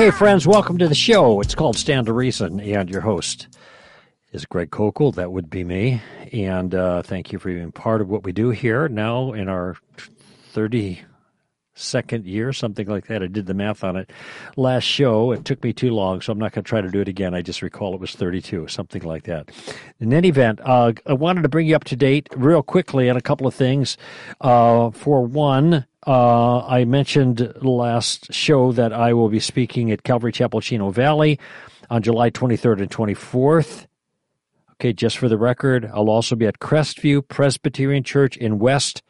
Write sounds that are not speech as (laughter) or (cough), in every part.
Okay, friends, welcome to the show. It's called Stand to Reason, and your host is Greg Koukl. That would be me. And uh, thank you for being part of what we do here now in our 30 second year, something like that. I did the math on it last show. It took me too long, so I'm not going to try to do it again. I just recall it was 32, something like that. In any event, uh, I wanted to bring you up to date real quickly on a couple of things. Uh, for one, uh, I mentioned last show that I will be speaking at Calvary Chapel Chino Valley on July 23rd and 24th. Okay, just for the record, I'll also be at Crestview Presbyterian Church in West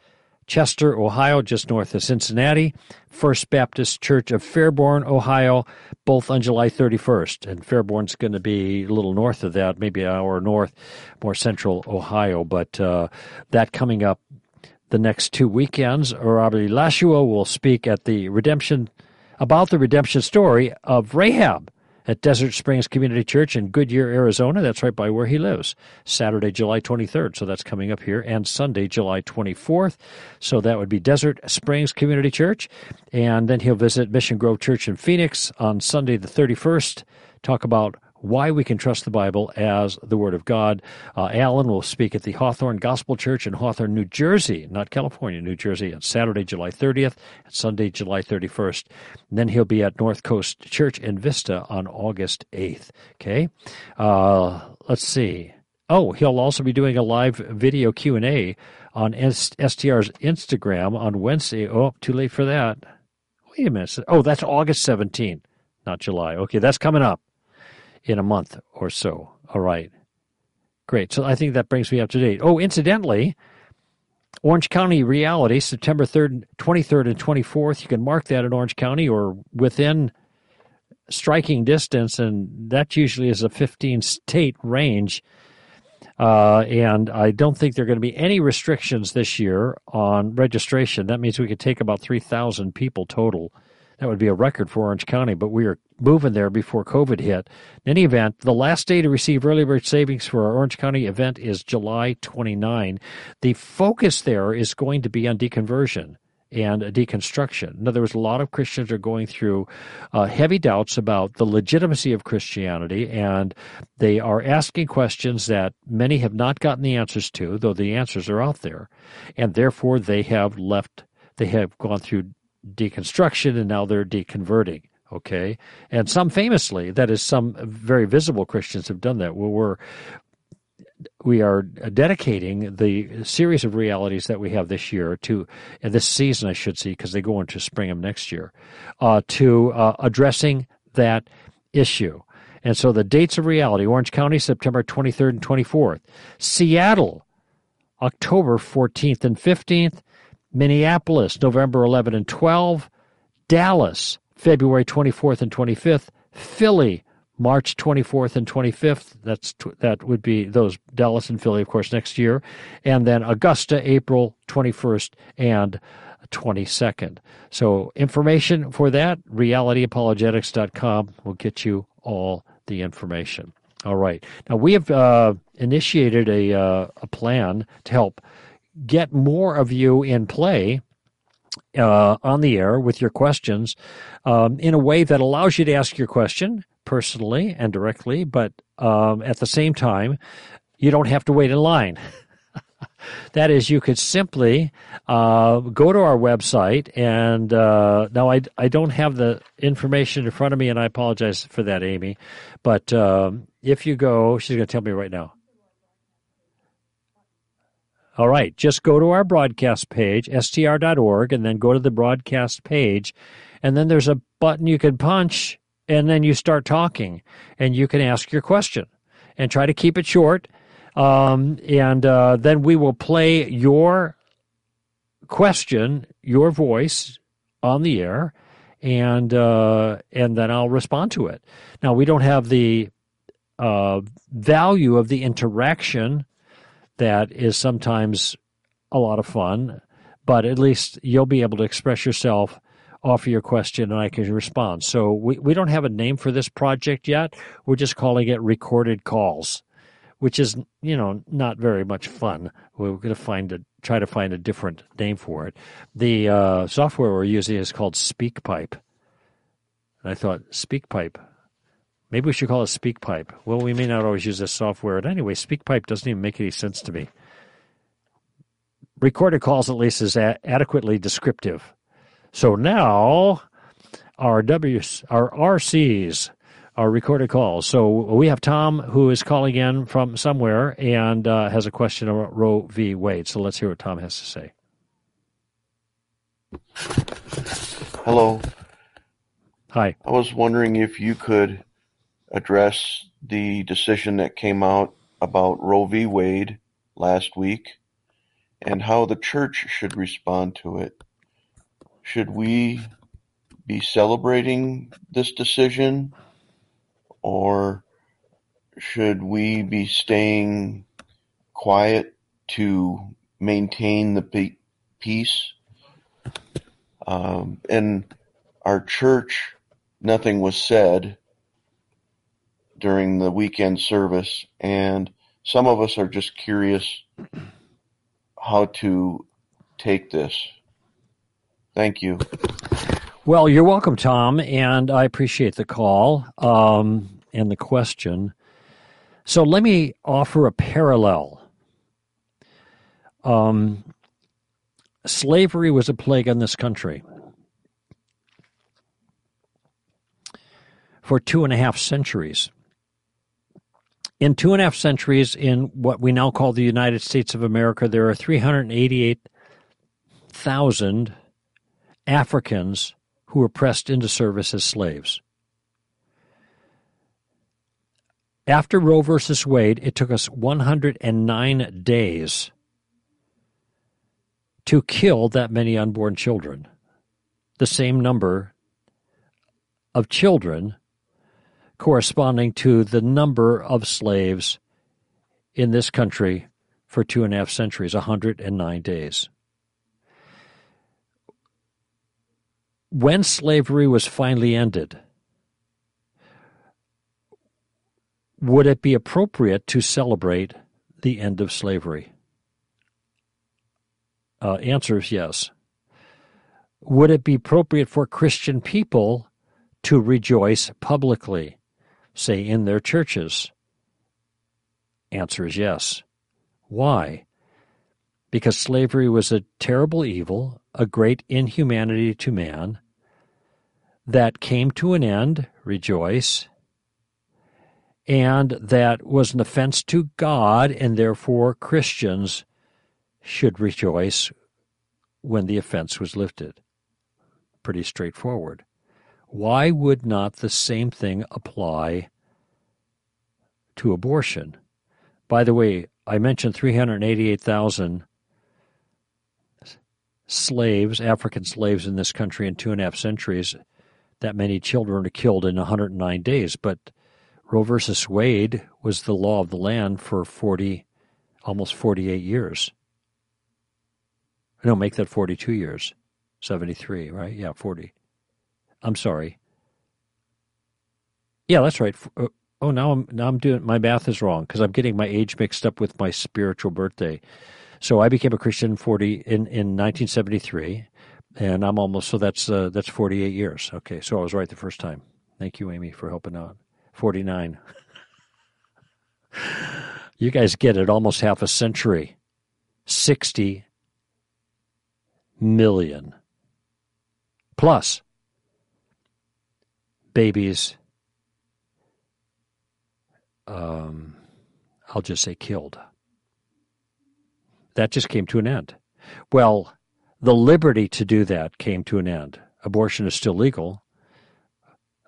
Chester, Ohio, just north of Cincinnati, First Baptist Church of Fairborn, Ohio, both on July 31st. And Fairborn's going to be a little north of that, maybe an hour north, more central Ohio. But uh, that coming up the next two weekends. Robby Lashua will speak at the redemption about the redemption story of Rahab at Desert Springs Community Church in Goodyear, Arizona. That's right by where he lives. Saturday, July 23rd. So that's coming up here. And Sunday, July 24th. So that would be Desert Springs Community Church. And then he'll visit Mission Grove Church in Phoenix on Sunday, the 31st. Talk about why we can trust the Bible as the Word of God. Uh, Alan will speak at the Hawthorne Gospel Church in Hawthorne, New Jersey, not California, New Jersey, on Saturday, July 30th, and Sunday, July 31st. And then he'll be at North Coast Church in Vista on August 8th. Okay, uh, let's see. Oh, he'll also be doing a live video Q and A on STR's Instagram on Wednesday. Oh, too late for that. Wait a minute. Oh, that's August 17th, not July. Okay, that's coming up in a month or so. All right. Great. So I think that brings me up to date. Oh, incidentally, Orange County Reality, September 3rd, 23rd, and 24th. You can mark that in Orange County or within striking distance, and that usually is a 15 state range. Uh, and I don't think there are going to be any restrictions this year on registration. That means we could take about 3,000 people total that would be a record for Orange County, but we are moving there before COVID hit. In any event, the last day to receive early bird savings for our Orange County event is July 29. The focus there is going to be on deconversion and deconstruction. In other words, a lot of Christians are going through uh, heavy doubts about the legitimacy of Christianity, and they are asking questions that many have not gotten the answers to, though the answers are out there. And therefore, they have left, they have gone through deconstruction and now they're deconverting. Okay. And some famously, that is, some very visible Christians have done that. we're, we are dedicating the series of realities that we have this year to, this season, I should say, because they go into spring of next year, uh, to uh, addressing that issue. And so the dates of reality Orange County, September 23rd and 24th. Seattle, October 14th and 15th. Minneapolis, November 11 and 12, Dallas, February 24th and 25th, Philly, March 24th and 25th. That's that would be those Dallas and Philly, of course, next year, and then Augusta, April 21st and 22nd. So information for that, realityapologetics.com will get you all the information. All right. Now we have uh, initiated a uh, a plan to help get more of you in play uh, on the air with your questions um, in a way that allows you to ask your question personally and directly, but um, at the same time, you don't have to wait in line. (laughs) that is, you could simply uh, go to our website, and uh, now I, I don't have the information in front of me, and I apologize for that, Amy. But um, if you go, she's going to tell me right now. All right, just go to our broadcast page, str.org, and then go to the broadcast page. And then there's a button you can punch, and then you start talking, and you can ask your question. And try to keep it short. Um, and uh, then we will play your question, your voice on the air, and uh, and then I'll respond to it. Now we don't have the uh, value of the interaction that is sometimes a lot of fun, but at least you'll be able to express yourself, offer your question, and I can respond. So we, we don't have a name for this project yet. We're just calling it Recorded Calls, which is, you know, not very much fun. We're going to find a, try to find a different name for it. The uh, software we're using is called SpeakPipe. And I thought, SpeakPipe. Maybe we should call it SpeakPipe. Well, we may not always use this software. And anyway, SpeakPipe doesn't even make any sense to me. Recorded calls, at least, is a- adequately descriptive. So now our W's, our RCs, our recorded calls. So we have Tom who is calling in from somewhere and uh, has a question about Roe v. Wade. So let's hear what Tom has to say. Hello. Hi. I was wondering if you could address the decision that came out about Roe v. Wade last week and how the church should respond to it. Should we be celebrating this decision or should we be staying quiet to maintain the peace? Um, in our church, nothing was said during the weekend service, and some of us are just curious how to take this. Thank you. Well, you're welcome, Tom, and I appreciate the call um, and the question. So let me offer a parallel. Um, slavery was a plague on this country. For two and a half centuries. In two and a half centuries, in what we now call the United States of America, there are 388,000 Africans who were pressed into service as slaves. After Roe versus Wade, it took us 109 days to kill that many unborn children. The same number of children corresponding to the number of slaves in this country for two and a half centuries, 109 days. when slavery was finally ended, would it be appropriate to celebrate the end of slavery? Uh, answer is yes. Would it be appropriate for Christian people to rejoice publicly, say in their churches? Answer is yes. Why? Because slavery was a terrible evil a great inhumanity to man that came to an end, rejoice, and that was an offense to God, and therefore Christians should rejoice when the offense was lifted. Pretty straightforward. Why would not the same thing apply to abortion? By the way, I mentioned 388,000 slaves, African slaves in this country in two and a half centuries. That many children are killed in 109 days. But Roe versus Wade was the law of the land for 40, almost 48 years. No, make that 42 years. 73, right? Yeah, 40. I'm sorry. Yeah, that's right. Uh, oh, now I'm now I'm doing my math is wrong because I'm getting my age mixed up with my spiritual birthday. So I became a Christian 40 in, in 1973, and I'm almost so that's uh, that's 48 years. Okay, so I was right the first time. Thank you, Amy, for helping out. 49. you guys get it, almost half a century. 60 million plus babies um, I'll just say killed that just came to an end. Well, the liberty to do that came to an end. Abortion is still legal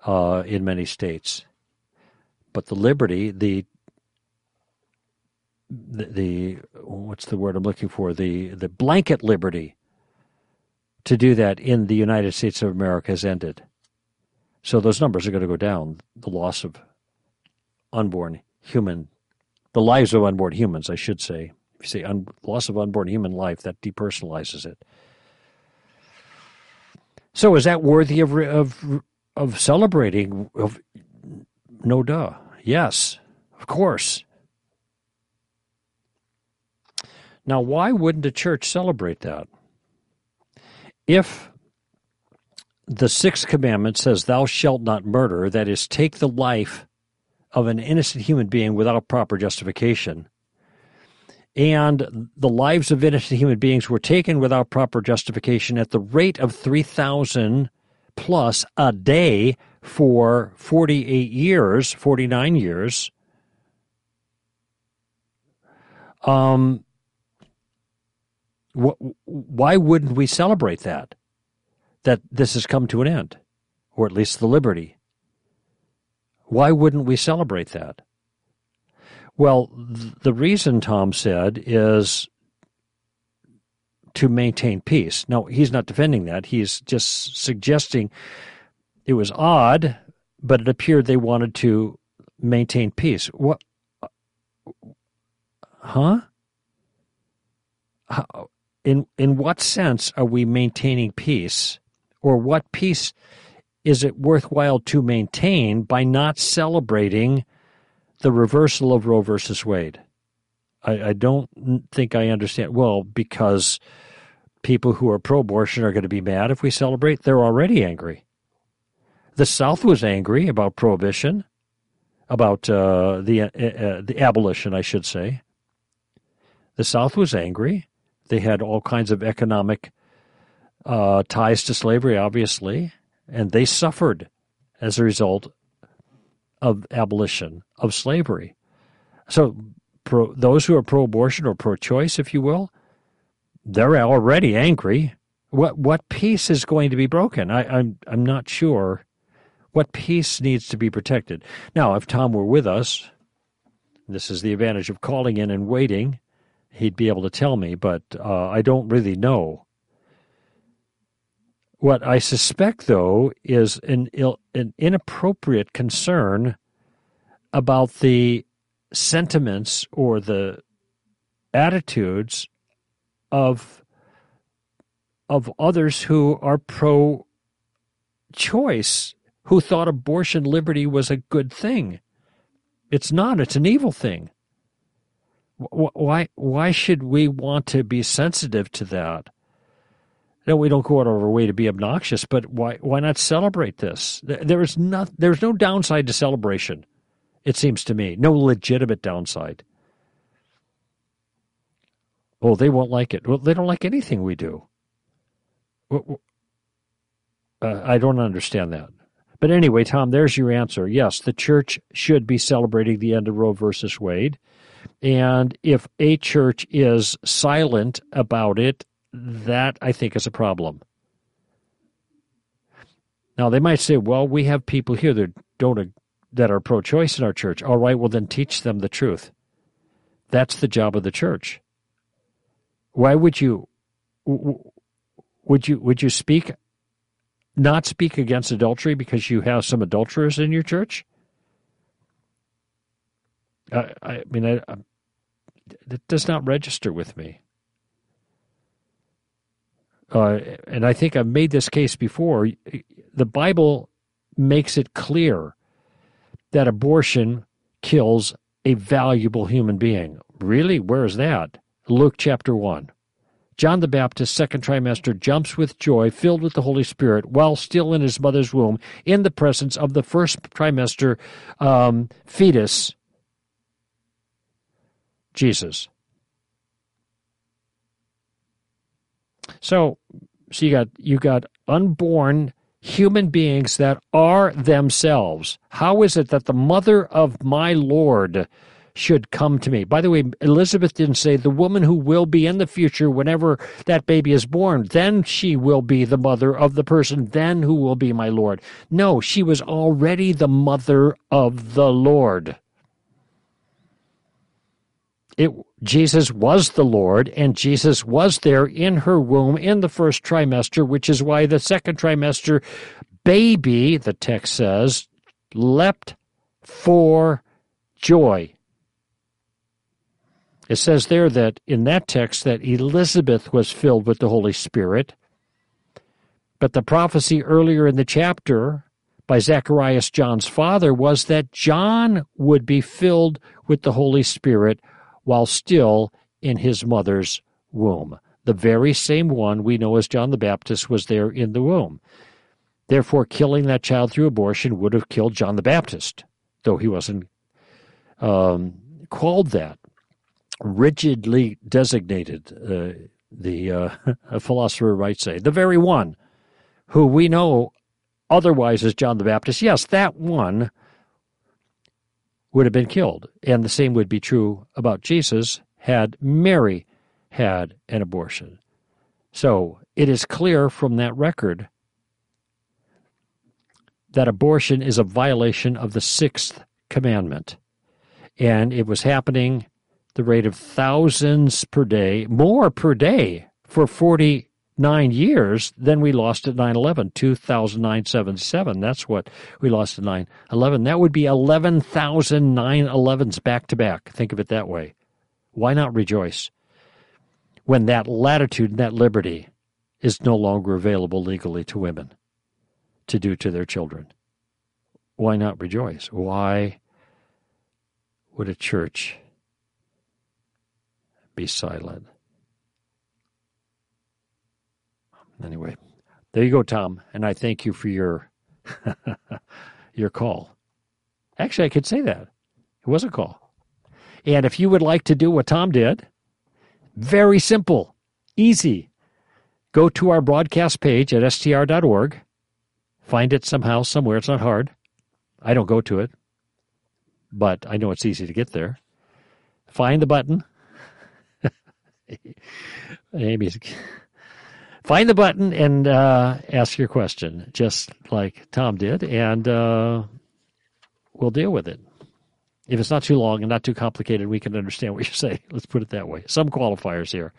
uh, in many states, but the liberty, the, the the what's the word I'm looking for? The the blanket liberty to do that in the United States of America has ended. So those numbers are going to go down. The loss of unborn human, the lives of unborn humans, I should say, you say un- loss of unborn human life, that depersonalizes it. So is that worthy of of of celebrating? Of no duh. Yes, of course. Now, why wouldn't a church celebrate that? If the sixth commandment says, Thou shalt not murder, that is, take the life of an innocent human being without proper justification. And the lives of innocent human beings were taken without proper justification at the rate of 3,000 plus a day for 48 years, 49 years. Um, wh- why wouldn't we celebrate that? That this has come to an end, or at least the liberty. Why wouldn't we celebrate that? Well, th- the reason Tom said is to maintain peace. No, he's not defending that. He's just suggesting it was odd, but it appeared they wanted to maintain peace. What? Huh? In in what sense are we maintaining peace, or what peace is it worthwhile to maintain by not celebrating the reversal of Roe versus Wade? I, I don't think I understand. Well, because people who are pro-abortion are going to be mad if we celebrate. They're already angry. The South was angry about prohibition, about uh, the uh, uh, the abolition, I should say. The South was angry. They had all kinds of economic uh, ties to slavery, obviously, and they suffered as a result of abolition of slavery. So, pro, those who are pro-abortion or pro-choice, if you will, they're already angry. What what peace is going to be broken? I, I'm I'm not sure. What peace needs to be protected? Now, if Tom were with us, this is the advantage of calling in and waiting he'd be able to tell me, but uh, I don't really know. What I suspect, though, is an, Ill, an inappropriate concern about the sentiments or the attitudes of of others who are pro choice who thought abortion liberty was a good thing. It's not, it's an evil thing why why should we want to be sensitive to that? No, we don't go out of our way to be obnoxious, but why why not celebrate this? There is not there's no downside to celebration. It seems to me, no legitimate downside. Oh, they won't like it. Well, they don't like anything we do. Uh, I don't understand that. But anyway, Tom, there's your answer. Yes, the church should be celebrating the end of Roe versus Wade. And if a church is silent about it, that I think is a problem. Now they might say, "Well, we have people here that don't that are pro-choice in our church." All right, well then teach them the truth. That's the job of the church. Why would you would you would you speak not speak against adultery because you have some adulterers in your church? I, I mean, I, I, it does not register with me. Uh, and I think I've made this case before. The Bible makes it clear that abortion kills a valuable human being. Really? Where is that? Luke chapter 1. John the Baptist, second trimester, jumps with joy, filled with the Holy Spirit, while still in his mother's womb, in the presence of the first trimester um, fetus Jesus. So, so you got you got unborn human beings that are themselves. How is it that the mother of my Lord should come to me? By the way, Elizabeth didn't say the woman who will be in the future whenever that baby is born, then she will be the mother of the person then who will be my Lord. No, she was already the mother of the Lord it Jesus was the Lord, and Jesus was there in her womb in the first trimester, which is why the second trimester baby, the text says, leapt for joy. It says there that in that text that Elizabeth was filled with the Holy Spirit, but the prophecy earlier in the chapter by Zacharias, John's father, was that John would be filled with the Holy Spirit while still in his mother's womb. The very same one we know as John the Baptist was there in the womb. Therefore, killing that child through abortion would have killed John the Baptist, though he wasn't um, called that. Rigidly designated, uh, the uh, (laughs) philosopher might say, the very one who we know otherwise as John the Baptist. Yes, that one would have been killed. And the same would be true about Jesus had Mary had an abortion. So it is clear from that record that abortion is a violation of the sixth commandment. And it was happening the rate of thousands per day, more per day for 49 years than we lost at 9 11, 2,977. That's what we lost at 9 11. That would be 11,000 9 11s back to back. Think of it that way. Why not rejoice when that latitude and that liberty is no longer available legally to women to do to their children? Why not rejoice? Why would a church be silent? Anyway, there you go, Tom, and I thank you for your (laughs) your call. Actually, I could say that it was a call. And if you would like to do what Tom did, very simple, easy. Go to our broadcast page at str.org. Find it somehow, somewhere. It's not hard. I don't go to it, but I know it's easy to get there. Find the button. (laughs) Amy's. Find the button and uh, ask your question, just like Tom did, and uh, we'll deal with it. If it's not too long and not too complicated, we can understand what you're (laughs) saying. Let's put it that way. Some qualifiers here.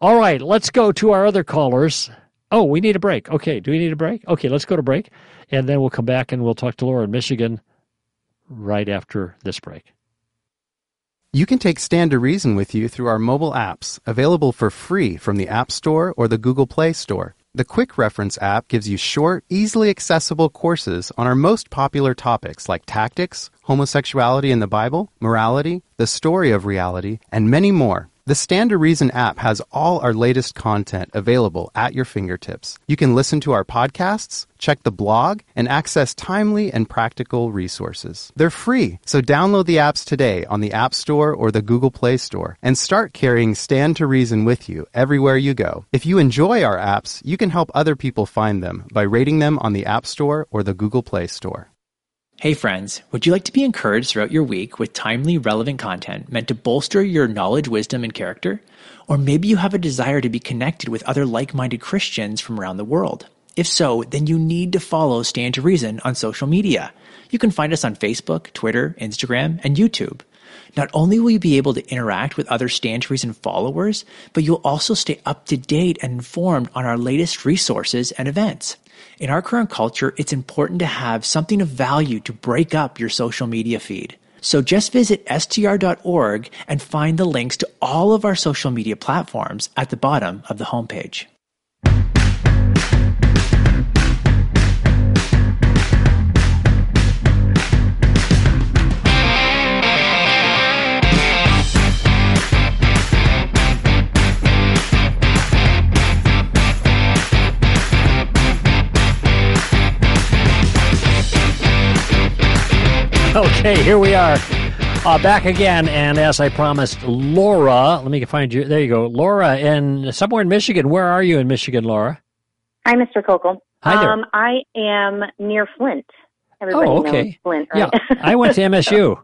All right, let's go to our other callers. Oh, we need a break. Okay, do we need a break? Okay, let's go to break, and then we'll come back and we'll talk to Laura in Michigan right after this break. You can take Stand to Reason with you through our mobile apps, available for free from the App Store or the Google Play Store. The Quick Reference app gives you short, easily accessible courses on our most popular topics like tactics, homosexuality in the Bible, morality, the story of reality, and many more. The Stand to Reason app has all our latest content available at your fingertips. You can listen to our podcasts, check the blog, and access timely and practical resources. They're free, so download the apps today on the App Store or the Google Play Store and start carrying Stand to Reason with you everywhere you go. If you enjoy our apps, you can help other people find them by rating them on the App Store or the Google Play Store. Hey friends, would you like to be encouraged throughout your week with timely, relevant content meant to bolster your knowledge, wisdom, and character? Or maybe you have a desire to be connected with other like-minded Christians from around the world. If so, then you need to follow Stand to Reason on social media. You can find us on Facebook, Twitter, Instagram, and YouTube. Not only will you be able to interact with other Stand to Reason followers, but you'll also stay up to date and informed on our latest resources and events. In our current culture, it's important to have something of value to break up your social media feed. So just visit str.org and find the links to all of our social media platforms at the bottom of the homepage. (laughs) Okay, here we are. Uh, back again, and as I promised, Laura, let me find you. There you go. Laura, in somewhere in Michigan. Where are you in Michigan, Laura? Hi, Mr. Koukl. Hi there. Um, I am near Flint. Everybody Oh, okay. knows Flint, right? Yeah, (laughs) I went to MSU.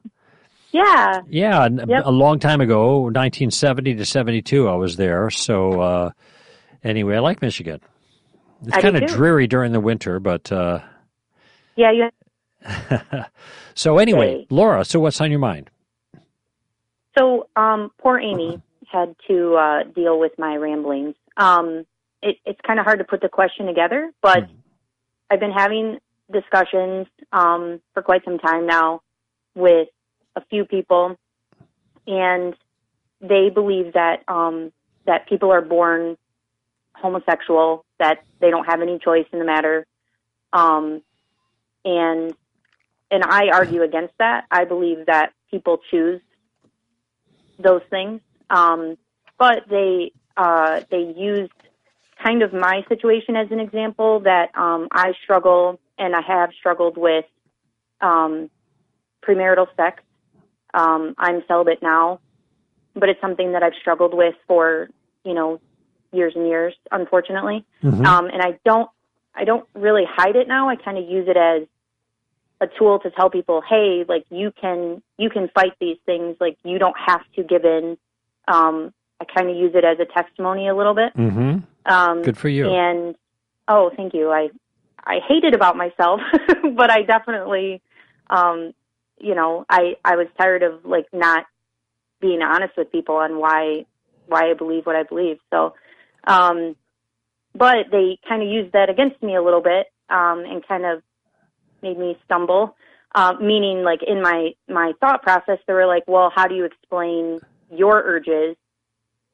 yeah. Yeah, Yep. a long time ago, 1970 to 72, I was there. So, uh, anyway, I like Michigan. It's I kind of too. dreary during the winter, but uh, Yeah, you (laughs) so anyway, Okay. Laura. So, what's on your mind? So, um, poor Amy had to uh, deal with my ramblings. Um, it, it's kind of hard to put the question together, but Hmm. I've been having discussions um, for quite some time now with a few people, and they believe that um, that people are born homosexual, that they don't have any choice in the matter, um, and and I argue against that. I believe that people choose those things, um, but they uh, they used kind of my situation as an example that um, I struggle and I have struggled with um, premarital sex. Um, I'm celibate now, but it's something that I've struggled with for you know years and years, unfortunately. Mhm. Um, and I don't I don't really hide it now. I kind of use it as a tool to tell people, hey, like you can you can fight these things. Like you don't have to give in. Um, I kind of use it as a testimony a little bit. hmm Um, Good for you. and oh, thank you. I I hate it about myself, (laughs) but I definitely, um, you know, I I was tired of like not being honest with people on why why I believe what I believe. So, um, but they kind of used that against me a little bit, um, and kind of made me stumble. Uh, meaning, like in my my thought process, they were like, "Well, how do you explain your urges?"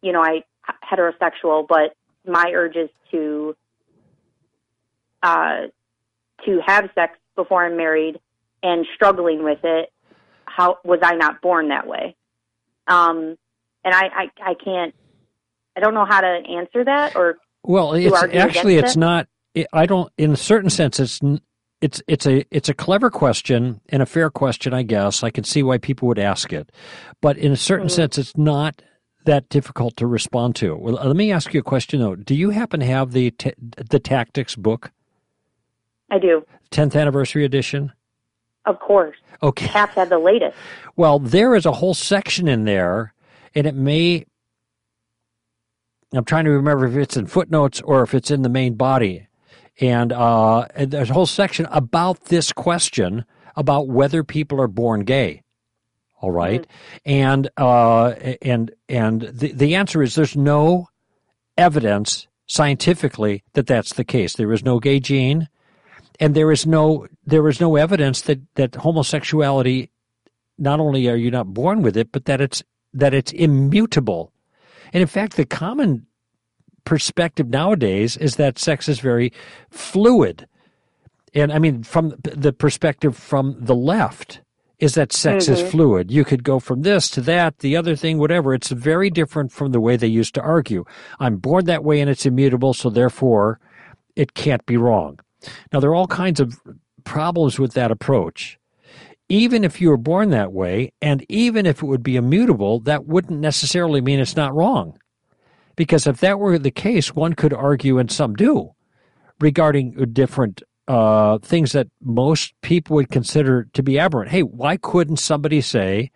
You know, I heterosexual, but my urges to uh, to have sex before I'm married and struggling with it. How was I not born that way? Um, and I, I, I can't. I don't know how to answer that. Or Well, it's actually it's it? not. It, I don't. In a certain sense, it's it's it's a it's a clever question and a fair question. I guess I can see why people would ask it, but in a certain Mhm. sense, it's not that difficult to respond to. Well, let me ask you a question though. Do you happen to have the t- the tactics book, I do, tenth anniversary edition? of course, Okay. have to have the latest. Well, there is a whole section in there, and it may. I'm trying to remember if it's in footnotes or if it's in the main body. And, uh, and there's a whole section about this question about whether people are born gay. All right? And, uh, and, and the, the answer is there's no evidence scientifically that that's the case. There is no gay gene. And there is no there is no evidence that, that homosexuality not only are you not born with it, but that it's that it's immutable. And in fact, the common perspective nowadays is that sex is very fluid. And I mean, from the perspective from the left, is that sex is Mhm. fluid. You could go from this to that, the other thing, whatever. It's very different from the way they used to argue. I'm born that way and it's immutable, so therefore it can't be wrong. Now, there are all kinds of problems with that approach even if you were born that way, and even if it would be immutable, that wouldn't necessarily mean it's not wrong. Because if that were the case, one could argue, and some do, regarding different uh, things that most people would consider to be aberrant. Hey, why couldn't somebody say,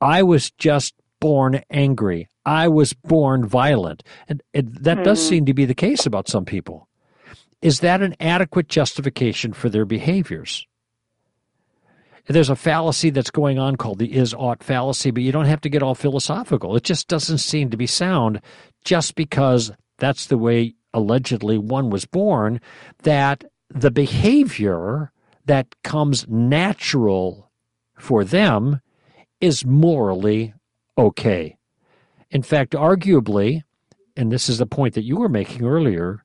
I was just born angry? I was born violent. And, and that does Mhm. seem to be the case about some people. Is that an adequate justification for their behaviors? There's a fallacy that's going on called the is ought fallacy, but you don't have to get all philosophical. It just doesn't seem to be sound just because that's the way allegedly one was born, that the behavior that comes natural for them is morally okay. In fact, arguably, and this is the point that you were making earlier,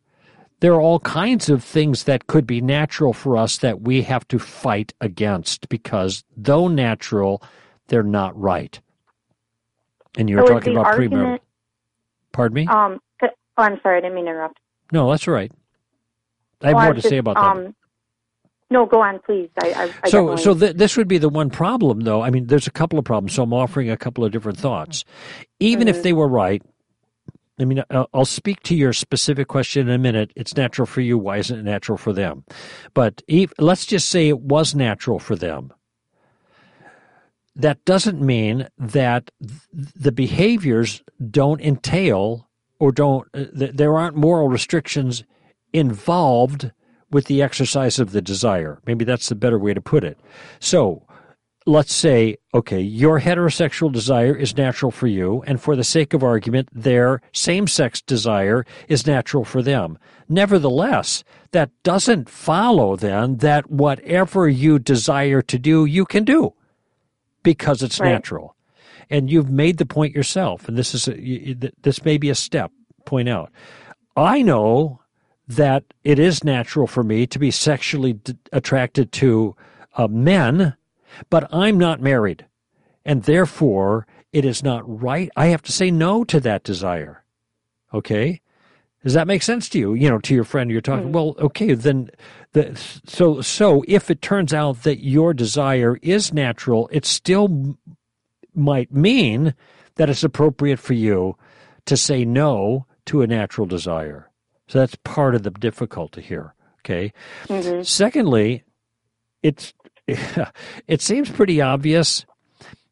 there are all kinds of things that could be natural for us that we have to fight against because, though natural, they're not right. And you were So talking about premarital. Pardon me? Um, oh, I'm sorry, I didn't mean to interrupt. no, that's all right. I have Well, more to say just, about that. um, No, go on, please. I, I, I so so th- this would be the one problem though i mean there's a couple of problems so i'm offering a couple of different thoughts even if Mhm. they were right i mean I'll- speak to your specific question in a minute it's natural for you why isn't it natural for them but ev let's just say it was natural for them that doesn't mean that the behaviors don't entail or don't uh, there aren't moral restrictions involved with the exercise of the desire. Maybe that's the better way to put it. So let's say, okay, your heterosexual desire is natural for you, and for the sake of argument, their same sex desire is natural for them. Nevertheless, that doesn't follow then that whatever you desire to do, you can do because it's Right. natural. And you've made the point yourself, and this is a, this may be a step. Point out, I know that it is natural for me to be sexually d- attracted to uh, men, but I'm not married, and therefore it is not right. I have to say no to that desire. Okay, Does that make sense to you? You know, to your friend, you're talking. Well, okay, then, the, so so if it turns out that your desire is natural, it still might mean that it's appropriate for you to say no to a natural desire. So that's part of the difficulty here. Okay. hmm Secondly, it's (laughs) it seems pretty obvious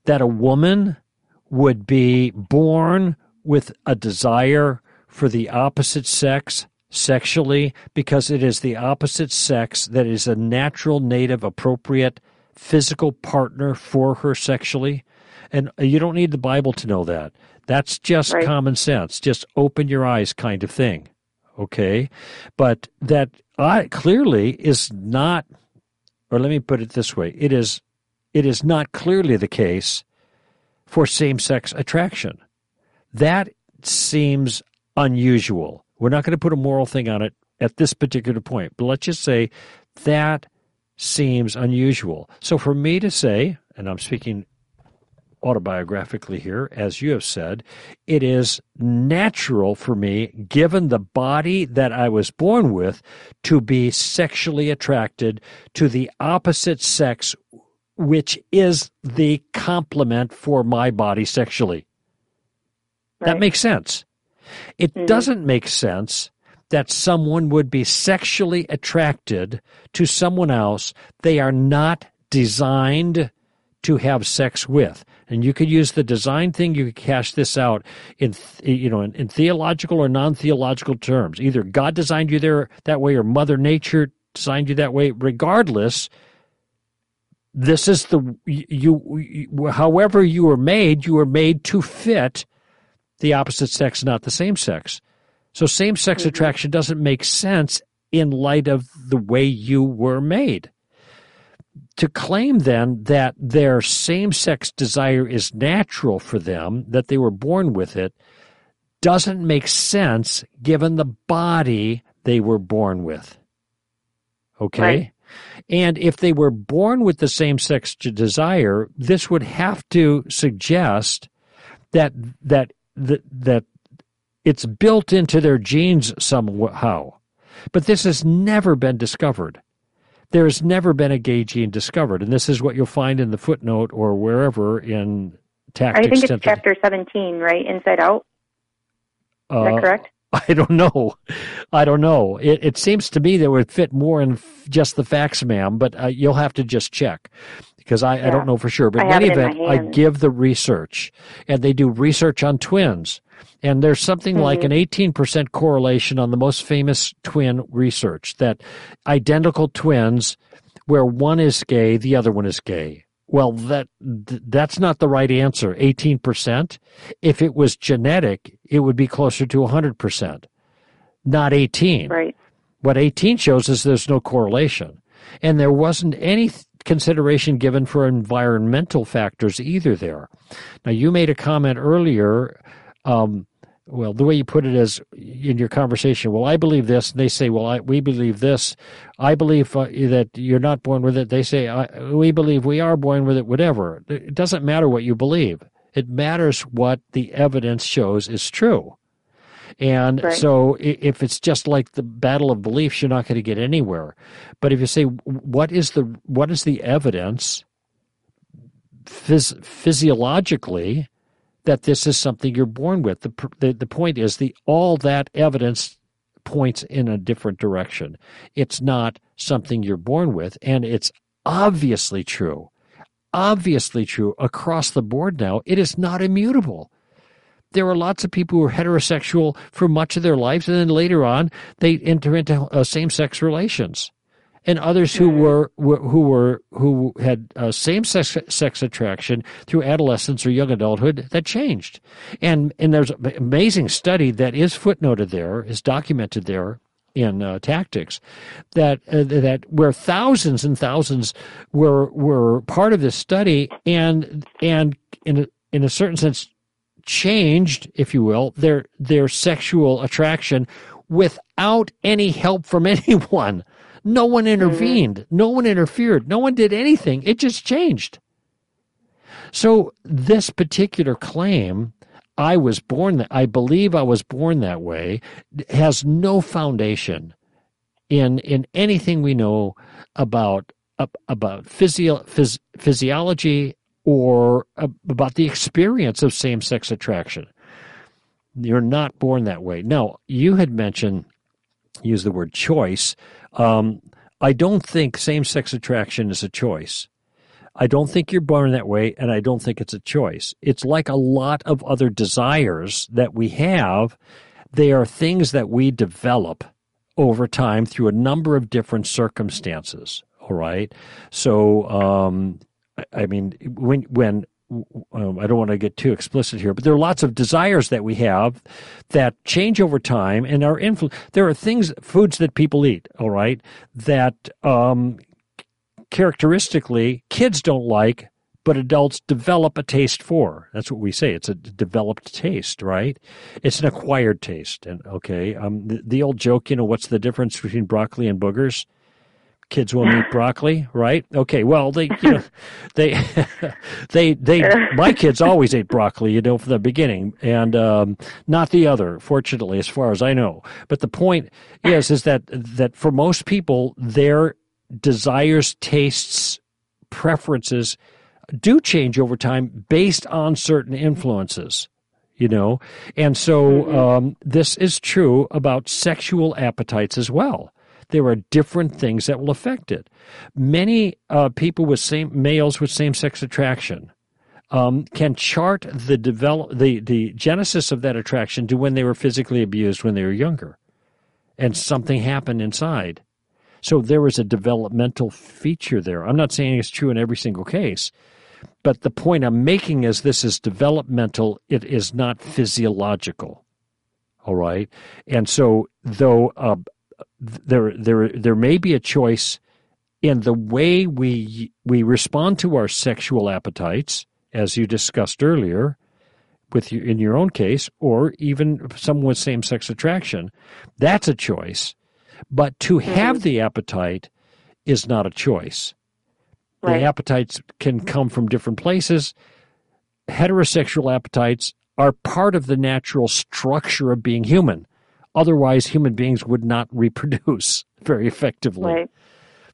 that a woman would be born with a desire for the opposite sex sexually because it is the opposite sex that is a natural native appropriate physical partner for her sexually. And you don't need the bible to know that. That's just Right. common sense. Just open your eyes kind of thing. Okay? But that I, clearly is not or let me put it this way. It is it is not clearly the case for same-sex attraction. That seems unusual. We're not going to put a moral thing on it at this particular point but let's just say that seems unusual. So for me to say and i'm speaking autobiographically here, as you have said, it is natural for me, given the body that I was born with, to be sexually attracted to the opposite sex, which is the complement for my body sexually. That makes sense. It Mhm. doesn't make sense that someone would be sexually attracted to someone else they are not designed to have sex with. And you could use the design thing. You could cash this out in, you know, in, in theological or non-theological terms. Either God designed you there that way, or Mother Nature designed you that way. Regardless, this is the you, you. However, you were made, you were made to fit the opposite sex, not the same sex. So, same-sex Mhm. attraction doesn't make sense in light of the way you were made to claim then that their same sex desire is natural for them, that they were born with it, doesn't make sense given the body they were born with. Okay? Right. And if they were born with the same sex desire, this would have to suggest that that that, that it's built into their genes somehow. But this has never been discovered there has never been a gay gene discovered, and this is what you'll find in the footnote or wherever in Tactics. I think it's chapter 17, right? Inside Out. Is uh, that correct? (laughs) I don't know. I don't know. It, it seems to me that would fit more in f- just the facts, ma'am, but uh, you'll have to just check because I, I don't know for sure. But in any event, I give the research, and they do research on twins. And there's something like Mhm. an 18% correlation on the most famous twin research that identical twins, where one is gay, the other one is gay. Well, that that's not the right answer. 18%. If it was genetic, it would be closer to 100%, not 18. Right. What 18 shows is there's no correlation. And there wasn't any consideration given for environmental factors either there. Now, you made a comment earlier. Um, well, the way you put it is in your conversation, well, I believe this. And they say, well, I, we believe this. I believe uh, that you're not born with it. They say, I, we believe we are born with it, whatever. It doesn't matter what you believe. It matters what the evidence shows is true. And Right. so if it's just like the battle of beliefs, you're not going to get anywhere. But if you say, what is the, what is the evidence phys- physiologically that this is something you're born with? The, the, the point is the, all that evidence points in a different direction. It's not something you're born with. And it's obviously true, obviously true across the board now. It is not immutable there are lots of people who are heterosexual for much of their lives, and then later on they enter into uh, same-sex relations, and others who were, who were who had uh, same-sex sex attraction through adolescence or young adulthood that changed, and and there's an amazing study that is footnoted there, is documented there in uh, tactics that uh, that where thousands and thousands were were part of this study and and in a, in a certain sense changed, if you will, their their sexual attraction without any help from (laughs) anyone. No one mm-hmm. intervened. No one interfered. No one did anything. It just changed. So this particular claim I was born that I believe I was born that way has no foundation in in anything we know about about physio, phys, physiology or about the experience of same sex attraction. You're not born that way. Now, you had mentioned, use the word choice. Um, I don't think same sex attraction is a choice. I don't think you're born that way, and I don't think it's a choice. It's like a lot of other desires that we have. They are things that we develop over time through a number of different circumstances. All right. So, um, I mean, when when um, I don't want to get too explicit here, but there are lots of desires that we have that change over time and are influ- There are things, foods that people eat, all right, that um, characteristically kids don't like, but adults develop a taste for. That's what we say. It's a developed taste, right? It's an acquired taste. And okay, um, the, the old joke, you know, what's the difference between broccoli and boogers? Kids won't eat broccoli, right? Okay, well they you know (laughs) (laughs) they they they my kids always ate broccoli, you know, from the beginning, and um, not the other, fortunately, as far as I know. But the point is is that that for most people, their desires, tastes, preferences do change over time based on certain influences you know and so mm-hmm. um, this is true about sexual appetites as well there are different things that will affect it. Many uh, people with same males with same sex attraction um, can chart the develop the the genesis of that attraction to when they were physically abused when they were younger, and something happened inside. So there was a developmental feature there. I'm not saying it's true in every single case, but the point I'm making is this is developmental. It is not physiological. All right, and so though uh, there there there may be a choice in the way we we respond to our sexual appetites, as you discussed earlier, with you in your own case, or even someone with same sex attraction. That's a choice, but to mm-hmm. have the appetite is not a choice. Right. The appetites can come from different places. Heterosexual appetites are part of the natural structure of being human. Otherwise, human beings would not reproduce (laughs) very effectively. Right.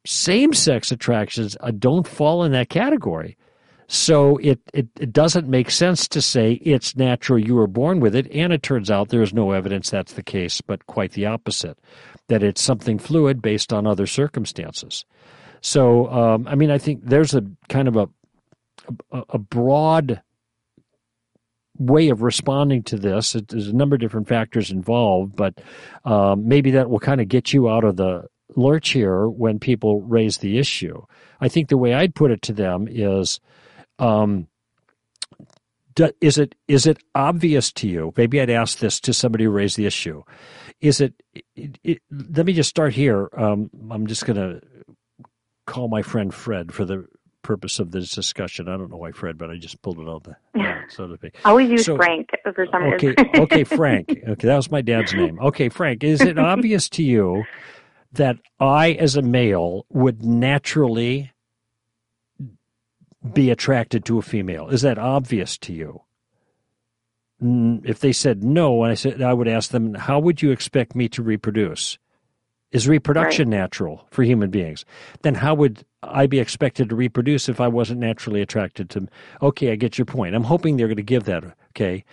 Same sex attractions uh, don't fall in that category. So it, it, it, doesn't make sense to say it's natural, you were born with it. And it turns out there is no evidence that's the case, but quite the opposite, that it's something fluid based on other circumstances. So, um, I mean, I think there's a kind of a, a, a broad way of responding to this. There's a number of different factors involved, but um, maybe that will kind of get you out of the lurch here when people raise the issue. I think the way I'd put it to them is. Um, is it is it obvious to you? Maybe I'd ask this to somebody who raised the issue. Is it? it, it let me just start here. Um, I'm just going to call my friend Fred for the purpose of this discussion. I don't know why Fred, but I just pulled it out the (laughs) so to speak. Always use so, Frank for some okay, reason. okay, Frank. (laughs) Okay, that was my dad's name. Okay, Frank. Is it obvious to you that I, as a male, would naturally be attracted to a female? Is that obvious to you? If they said no, and I said I would ask them, how would you expect me to reproduce? Is reproduction right. natural for human beings? Then how would I be expected to reproduce if I wasn't naturally attracted to? Okay, I get your point. I'm hoping they're going to give that. Okay,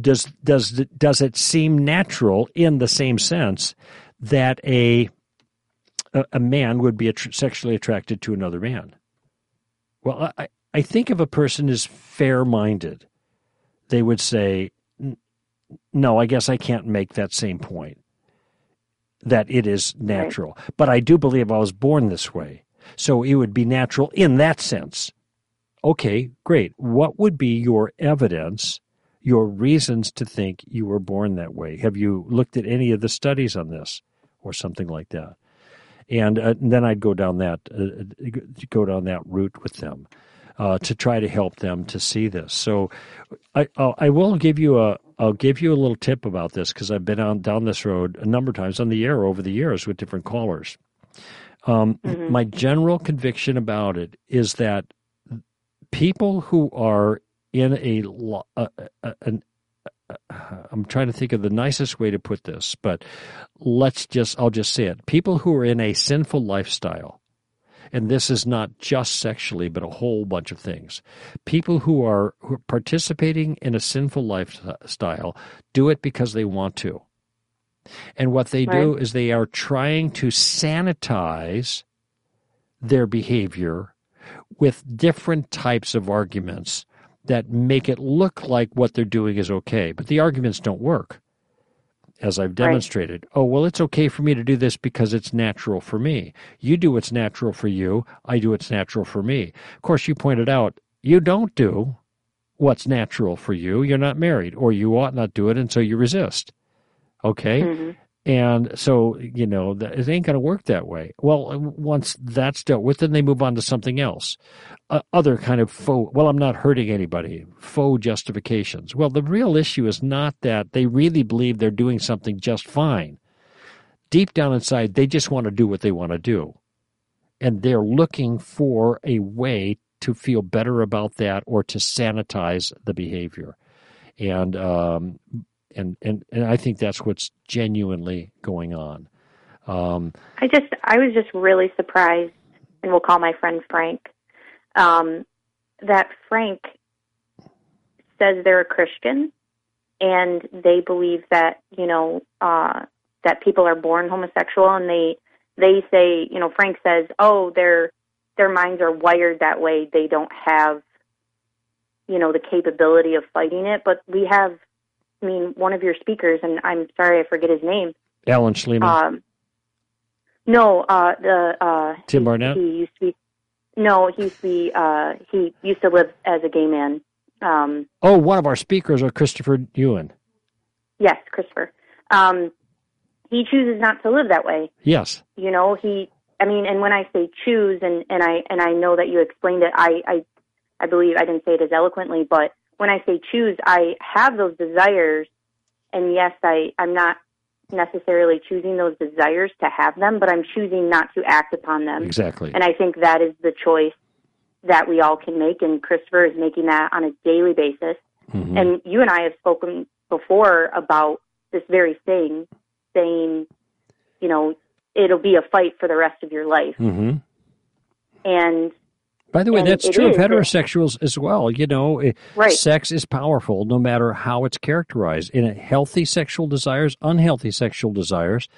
does does does it seem natural in the same sense that a a, man would be sexually attracted to another man? Well, I I think if a person is fair minded, they would say, no, I guess I can't make that same point that it is natural. Right. But I do believe I was born this way. So it would be natural in that sense. Okay, great. What would be your evidence, your reasons to think you were born that way? Have you looked at any of the studies on this or something like that? And, uh, then I'd go down that uh, go down that route with them uh, to try to help them to see this. So I I will give you a I'll give you a little tip about this because I've been on down this road a number of times on the air over the years with different callers. Um, mm-hmm. My general conviction about it is that people who are in a, a, a, I'm trying to think of the nicest way to put this, but let's just, I'll just say it. People who are in a sinful lifestyle, and this is not just sexually, but a whole bunch of things. People who are, who are participating in a sinful lifestyle do it because they want to. And what they right. do is they are trying to sanitize their behavior with different types of arguments that make it look like what they're doing is okay. But the arguments don't work, as I've demonstrated. Right. Oh, well, it's okay for me to do this because it's natural for me. You do what's natural for you, I do what's natural for me. Of course, you pointed out you don't do what's natural for you. You're not married, or you ought not do it, and so you resist. Okay? Mm-hmm. And so, you know, it ain't going to work that way. Well, once that's dealt with, then they move on to something else. Uh, other kind of faux, well, I'm not hurting anybody, faux justifications. Well, the real issue is not that they really believe they're doing something just fine. Deep down inside, they just want to do what they want to do. And they're looking for a way to feel better about that or to sanitize the behavior. And um, and and and I think that's what's genuinely going on. Um, I just I was just really surprised, and we'll call my friend Frank. Um, that Frank says they're a Christian, and they believe that you know uh, that people are born homosexual, and they they say you know Frank says, oh, their their minds are wired that way. They don't have you know the capability of fighting it, but we have I mean, one of your speakers, and I'm sorry I forget his name. Alan Shlemon. Um, no, uh, the uh, Tim Barnett. He, he used to be. No, he used to be. Uh, he used to live as a gay man. Um, oh, one of our speakers, are Christopher Yuan. Yes, Christopher. Um, he chooses not to live that way. Yes. You know, he. I mean, and when I say choose, and and I and I know that you explained it, I I, I believe I didn't say it as eloquently, but when I say choose, I have those desires, and yes, I I'm not necessarily choosing those desires to have them, but I'm choosing not to act upon them. Exactly. And I think that is the choice that we all can make, and Christopher is making that on a daily basis. Mm-hmm. And you and I have spoken before about this very thing, saying, you know, it'll be a fight for the rest of your life. Mm-hmm. And by the way, and that's true of heterosexuals as well. You know, eh, right. sex is powerful no matter how it's characterized. In a healthy sexual desires, unhealthy sexual desires,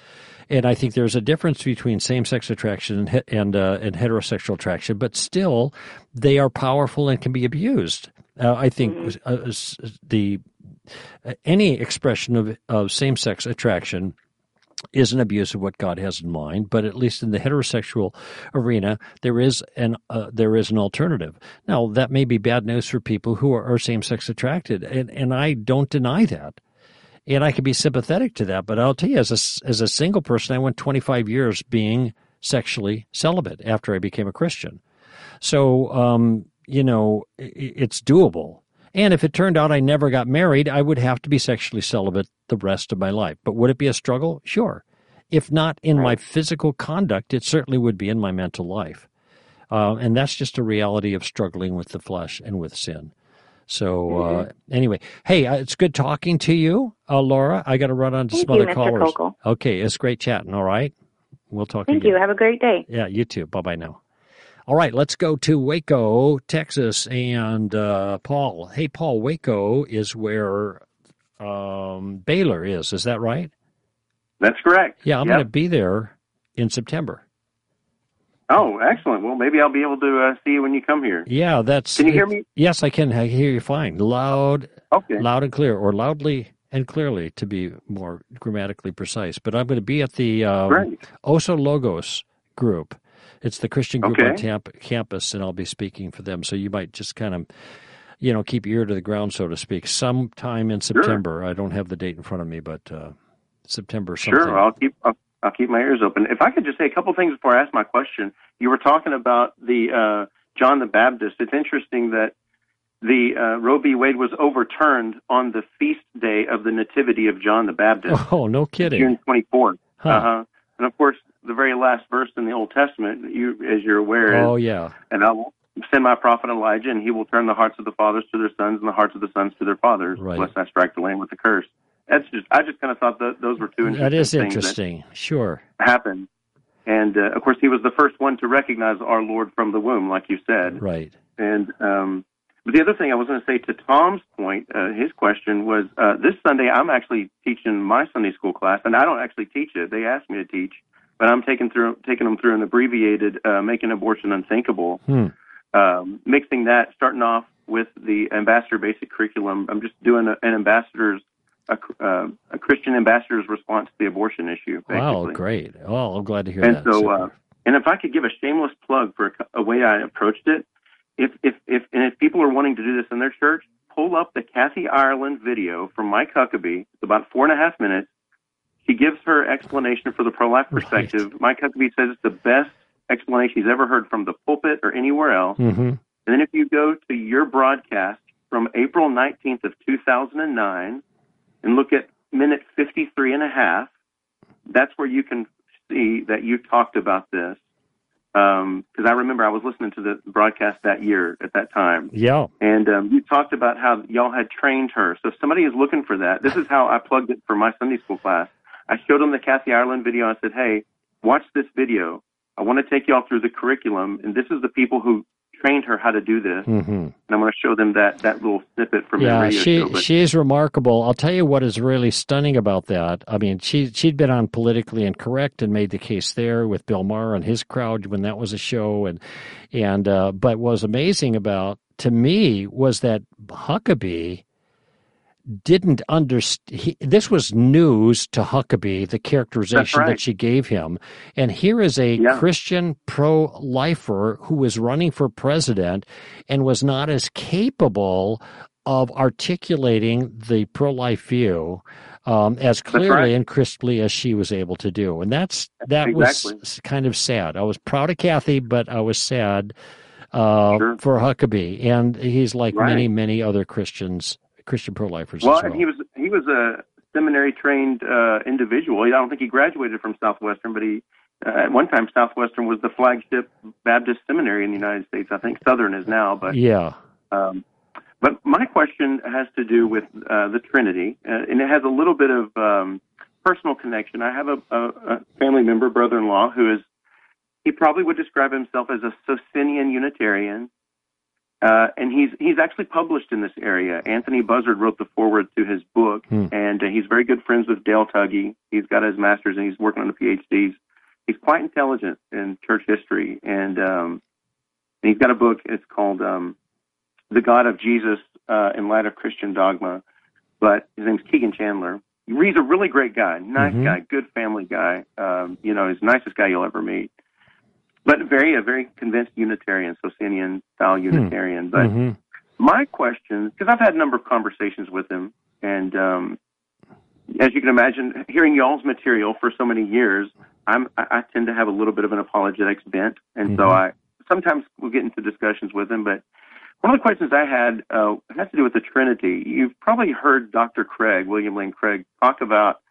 and I think there's a difference between same-sex attraction and and, uh, and heterosexual attraction, but still, they are powerful and can be abused. Uh, I think mm-hmm. uh, the uh, any expression of of same-sex attraction is an abuse of what God has in mind, but at least in the heterosexual arena, there is an uh, there is an alternative. Now that may be bad news for people who are, are same sex attracted, and and I don't deny that, and I can be sympathetic to that. But I'll tell you, as a as a single person, I went 25 years being sexually celibate after I became a Christian. So um, you know, it's doable. And if it turned out I never got married, I would have to be sexually celibate the rest of my life. But would it be a struggle? Sure. If not in my physical conduct, it certainly would be in my mental life. Uh, and that's just a reality of struggling with the flesh and with sin. So uh, mm-hmm. anyway, hey, uh, it's good talking to you, uh, Laura. I got to run on to Thank some you, other Mr. callers. Koukl. Okay, it's great chatting. All right, we'll talk. Thank again. you. Have a great day. Yeah, you too. Bye bye now. All right, let's go to Waco, Texas, and uh, Paul. Hey, Paul, Waco is where um, Baylor is. Is that right? That's correct. Yeah, I'm yep. going to be there in September. Oh, excellent. Well, maybe I'll be able to uh, see you when you come here. Yeah, that's. Can you hear me? Yes, I can. I hear you fine, loud, okay. loud and clear, or loudly and clearly, to be more grammatically precise. But I'm going to be at the um, Oso Logos group it's the Christian group okay. on campus, and I'll be speaking for them. So you might just kind of, you know, keep your ear to the ground, so to speak. Sometime in September. Sure. I don't have the date in front of me, but uh, September. Something. Sure, I'll keep. I'll, I'll, keep my ears open. If I could just say a couple things before I ask my question. You were talking about the uh, John the Baptist. It's interesting that the uh, Roe v. Wade was overturned on the feast day of the Nativity of John the Baptist. Oh, no kidding! June twenty fourth. Huh. Uh-huh. And of course, the very last verse in the Old Testament, you as you're aware. Oh yeah. And I won't send my prophet Elijah, and he will turn the hearts of the fathers to their sons and the hearts of the sons to their fathers, Right. lest I strike the land with a curse. That's just I just kind of thought that those were two interesting That is interesting. Sure. that happened. And uh, of course, he was the first one to recognize our Lord from the womb, like you said. Right. And um, but the other thing I was going to say to Tom's point, uh, his question was uh, this Sunday I'm actually teaching my Sunday school class, and I don't actually teach it. They asked me to teach, but I'm taking through taking them through an abbreviated uh, "Making Abortion Unthinkable," Hmm. um, mixing that, starting off with the ambassador basic curriculum. I'm just doing a, an ambassador's a, uh, a Christian ambassador's response to the abortion issue. Basically. Wow, great. Oh, I'm glad to hear And that. And so, uh, and if I could give a shameless plug for a, a way I approached it, if if if and if people are wanting to do this in their church, pull up the Kathy Ireland video from Mike Huckabee. It's about four and a half minutes. She gives her explanation for the pro-life Right. perspective. Mike Huckabee says it's the best explanation he's ever heard from the pulpit or anywhere else. Mhm. And then if you go to your broadcast from April 19th of 2009 and look at minute 53 and a half, that's where you can see that you talked about this. Because I remember I was listening to the broadcast that year at that time, Yeah. and um, you talked about how y'all had trained her. So if somebody is looking for that, this is how I plugged it for my Sunday school class. I showed them the Kathy Ireland video. I said, "Hey, watch this video. I want to take y'all through the curriculum, and this is the people who trained her how to do this, hmm and I'm going to show them that that little snippet from the Yeah, she show." But she's remarkable. I'll tell you what is really stunning about that. I mean, she she'd been on politically incorrect and made the case there with Bill Maher and his crowd when that was a show, and and uh, but what was amazing about to me was that Huckabee didn't understand. This was news to Huckabee, the characterization right. that she gave him. And here is a Yeah. Christian pro lifer who was running for president and was not as capable of articulating the pro life view um, as clearly right. and crisply as she was able to do. And that's that Exactly. was kind of sad. I was proud of Kathy, but I was sad uh, Sure. for Huckabee. And he's like Right. many, many other Christians, Christian pro lifers well, well. and he was he was a seminary trained uh, individual. I don't think he graduated from Southwestern, but he uh, at one time Southwestern was the flagship Baptist seminary in the United States. I think Southern is now, but yeah. Um, but my question has to do with uh, the Trinity, uh, and it has a little bit of um, personal connection. I have a, a, a family member, brother-in-law, who is he probably would describe himself as a Socinian Unitarian, uh, and he's he's actually published in this area. Anthony Buzzard wrote the foreword to his book, Hmm. and uh, he's very good friends with Dale Tuggy. He's got his master's, and he's working on the PhDs. He's quite intelligent in church history, and um, and he's got a book. It's called um, "The God of Jesus uh, in Light of Christian Dogma." But his name's Kegan Chandler. He's a really great guy, nice Mhm. guy, good family guy. Um, you know, he's the nicest guy you'll ever meet. But very a very convinced Unitarian, Socinian style Unitarian. But hmm my question, because I've had a number of conversations with him, and um, as you can imagine, hearing y'all's material for so many years, I'm, I, I tend to have a little bit of an apologetics bent, and so Mhm. I sometimes we'll get into discussions with him. But one of the questions I had uh, has to do with the Trinity. You've probably heard Dr. Craig, William Lane Craig, talk about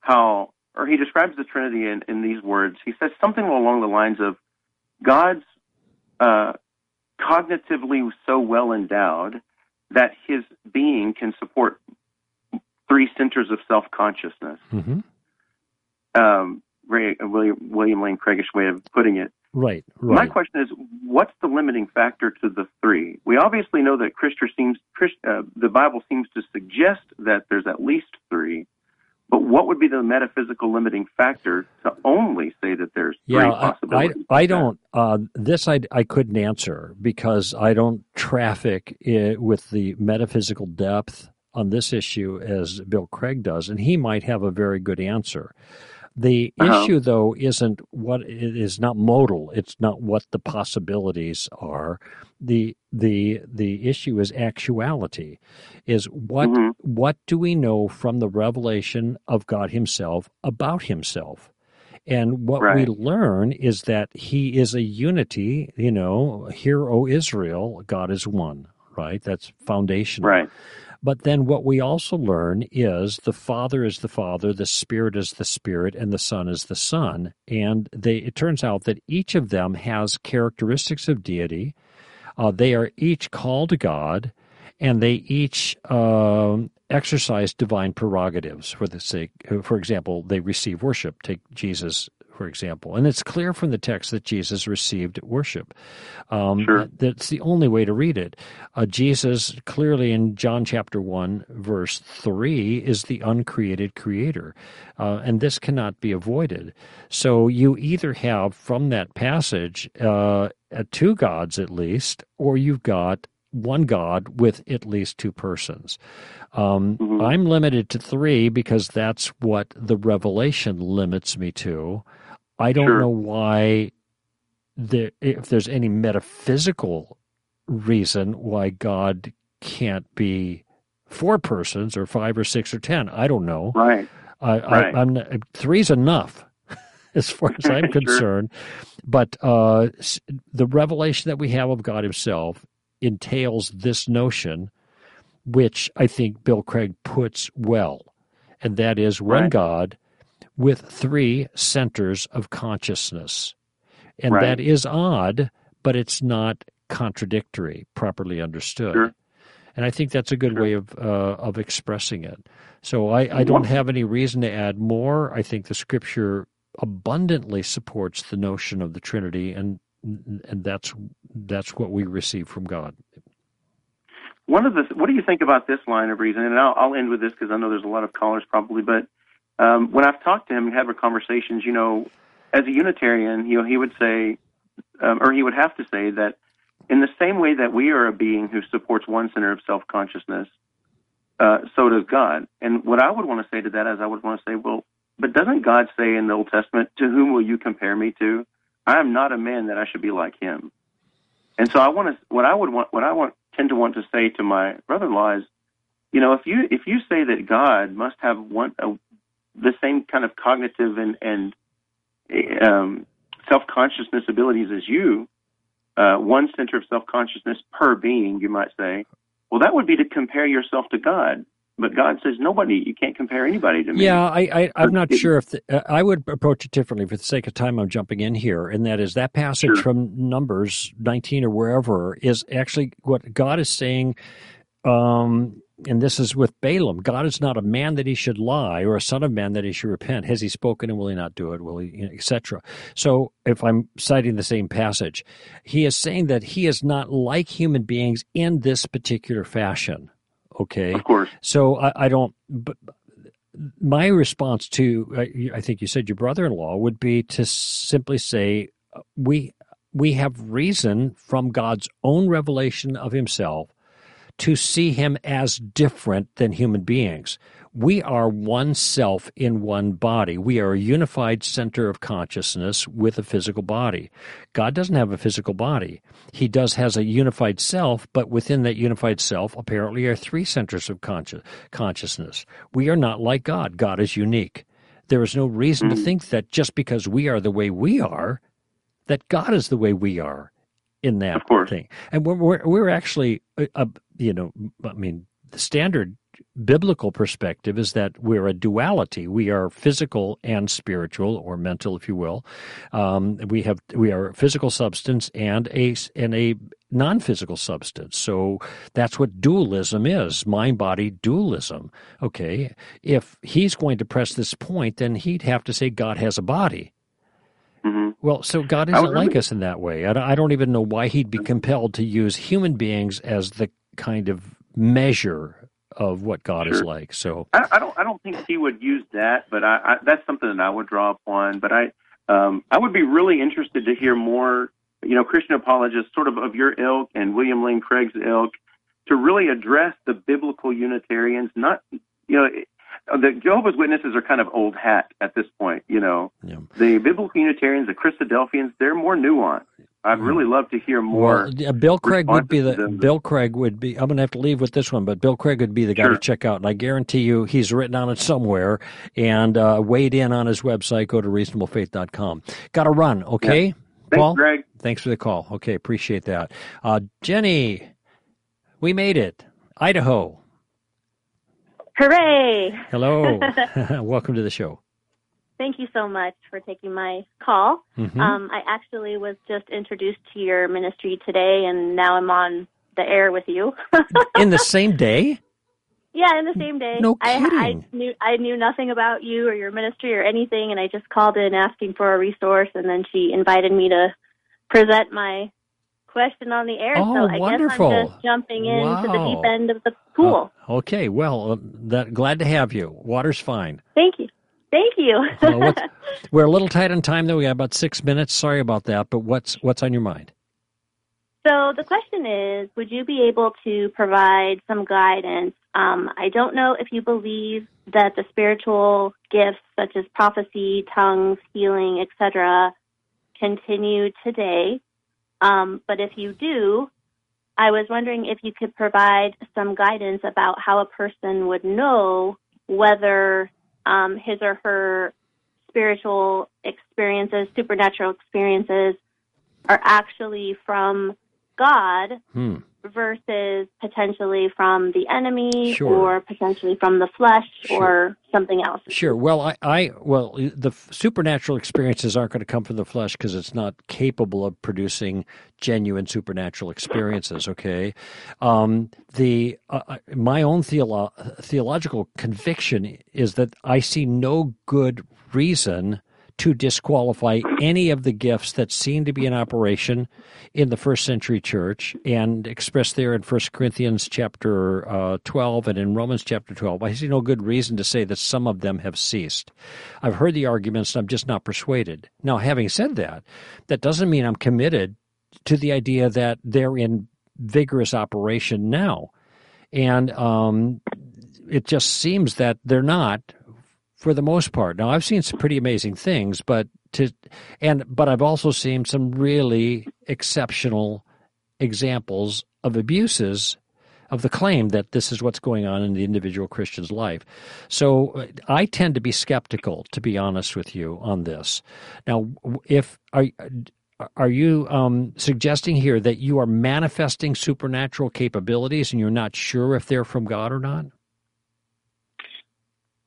how, or he describes the Trinity in, in these words. He says something along the lines of God's uh, cognitively so well endowed that his being can support three centers of self consciousness. hmm Um, Ray, William, William Lane Craigish way of putting it. Right. My question is, what's the limiting factor to the three? We obviously know that Christ seems, Christ, uh, the Bible seems to suggest that there's at least three. But what would be the metaphysical limiting factor to only say that there's three Yeah, I, I. I don't. Uh, this I, I couldn't answer because I don't traffic i with the metaphysical depth on this issue as Bill Craig does, and he might have a very good answer. The Uh-huh. issue, though, isn't what it is not modal. It's not what the possibilities are. the the The issue is actuality. Is what Mhm. what do we know from the revelation of God Himself about Himself? And what we learn is that He is a unity. You know, hear, O Israel, God is one. Right. That's foundational. Right. But then what we also learn is the Father is the Father, the Spirit is the Spirit, and the Son is the Son. And they, it turns out that each of them has characteristics of deity. Uh, they are each called God, and they each um, exercise divine prerogatives for the sake. For example, they receive worship. Take Jesus for example. And it's clear from the text that Jesus received worship. Um, sure. That's the only way to read it. Uh, Jesus, clearly in John chapter 1, verse 3, is the uncreated creator. Uh, and this cannot be avoided. So you either have from that passage uh, two gods at least, or you've got one God with at least two persons. Um, mm-hmm. I'm limited to three because that's what the revelation limits me to. I don't sure. know why there if there's any metaphysical reason why God can't be four persons or five or six or ten. I don't know. Right. I, right. I, am three's enough (laughs) as far as I'm (laughs) concerned. But uh, the revelation that we have of God Himself entails this notion, which I think Bill Craig puts well, and that is one right. God with three centers of consciousness. And right. that is odd, but it's not contradictory, properly understood. Sure. And I think that's a good sure. way of uh, of expressing it. So I, I don't have any reason to add more. I think the scripture abundantly supports the notion of the Trinity, and and that's that's what we receive from God. One of the what do you think about this line of reasoning? And I'll, I'll end with this because I know there's a lot of callers probably, but um, when I've talked to him and had conversations, you know, as a Unitarian, you know, he would say, um, or he would have to say that in the same way that we are a being who supports one center of self consciousness, uh, so does God. And what I would want to say to that is, I would want to say, well, but doesn't God say in the Old Testament, "To whom will you compare me to? I am not a man that I should be like him." And so I want to, what I would want, what I want, tend to want to say to my brother-in-law is, you know, if you if you say that God must have one a, the same kind of cognitive and, and um, self consciousness abilities as you, uh, one center of self consciousness per being, you might say. Well, that would be to compare yourself to God. But God says nobody. You can't compare anybody to me. Yeah, I, I am not sure if the, uh, I would approach it differently. For the sake of time, I'm jumping in here, and that is that passage sure. from Numbers 19 or wherever is actually what God is saying. Um, and this is with Balaam. God is not a man that he should lie, or a son of man that he should repent. Has he spoken, and will he not do it? Will he, you know, etc. So, if I'm citing the same passage, he is saying that he is not like human beings in this particular fashion. Okay, of course. So I, I don't. But my response to, I think you said your brother-in-law would be to simply say, uh, we we have reason from God's own revelation of Himself to see him as different than human beings. We are one self in one body. We are a unified center of consciousness with a physical body. God doesn't have a physical body. He does has a unified self, but within that unified self apparently are three centers of consci- consciousness. We are not like God. God is unique. There is no reason to think that just because we are the way we are, that God is the way we are in that thing. And we're, we're, we're actually, uh, uh, you know, I mean, the standard biblical perspective is that we're a duality. We are physical and spiritual, or mental, if you will. Um, we have we are a physical substance and a and a non-physical substance. So that's what dualism is: mind-body dualism. Okay, if he's going to press this point, then he'd have to say God has a body. Mm-hmm. Well, so God isn't like us in that way. I don't even know why He'd be compelled to use human beings as the kind of measure of what God sure. is like. So I, I, don't, I don't think He would use that, but I, I, that's something that I would draw upon. But I, um, I would be really interested to hear more, you know, Christian apologists, sort of of your ilk and William Lane Craig's ilk, to really address the biblical Unitarians, not you know, the Jehovah's Witnesses are kind of old hat at this point. You know, yeah. the biblical Unitarians, the Christadelphians, they're more nuanced. I'd really love to hear more. Well, Bill Craig would be the Bill Craig would be. I'm going to have to leave with this one, but Bill Craig would be the guy sure. to check out, and I guarantee you, he's written on it somewhere and uh, weighed in on his website. Go to reasonablefaith.com. Got to run, okay? Yeah. Thanks, Paul? Greg. Thanks for the call. Okay, appreciate that. Uh, Jenny, we made it. Idaho. Hooray! Hello. (laughs) (laughs) Welcome to the show. Thank you so much for taking my call. Mhm. Um, I actually was just introduced to your ministry today, and now I'm on the air with you. (laughs) In the same day? yeah, in the same day. No I, I kidding. knew I knew nothing about you or your ministry or anything, and I just called in asking for a resource, and then she invited me to present my question on the air. Oh, so I wonderful. guess I'm just jumping into the deep end of the pool. Oh, okay. Well, uh, that glad to have you. Water's fine. Thank you. Thank you. (laughs) Uh, (laughs) we're a little tight on time, though. We have about six minutes. Sorry about that. But what's what's on your mind? So the question is, would you be able to provide some guidance? Um, I don't know if you believe that the spiritual gifts such as prophecy, tongues, healing, etc., continue today. Um, but if you do, I was wondering if you could provide some guidance about how a person would know whether um, his or her spiritual experiences, supernatural experiences, are actually from God Hmm. versus potentially from the enemy Sure. or potentially from the flesh Sure. or something else. Sure. Well, I, I well, the supernatural experiences aren't going to come from the flesh because it's not capable of producing genuine supernatural experiences. Okay. Um, the uh, uh, my own theolo- theological conviction is that I see no good reason to disqualify any of the gifts that seem to be in operation in the first century church and expressed there in 1 Corinthians chapter uh, 12 and in Romans chapter 12. I see no good reason to say that some of them have ceased. I've heard the arguments and I'm just not persuaded. Now, having said that, that doesn't mean I'm committed to the idea that they're in vigorous operation now. And um, it just seems that they're not for the most part. Now I've seen some pretty amazing things, but to and but I've also seen some really exceptional examples of abuses of the claim that this is what's going on in the individual Christian's life. So uh, I tend to be skeptical, to be honest with you, on this. Now, if are are you um, suggesting here that you are manifesting supernatural capabilities and you're not sure if they're from God or not?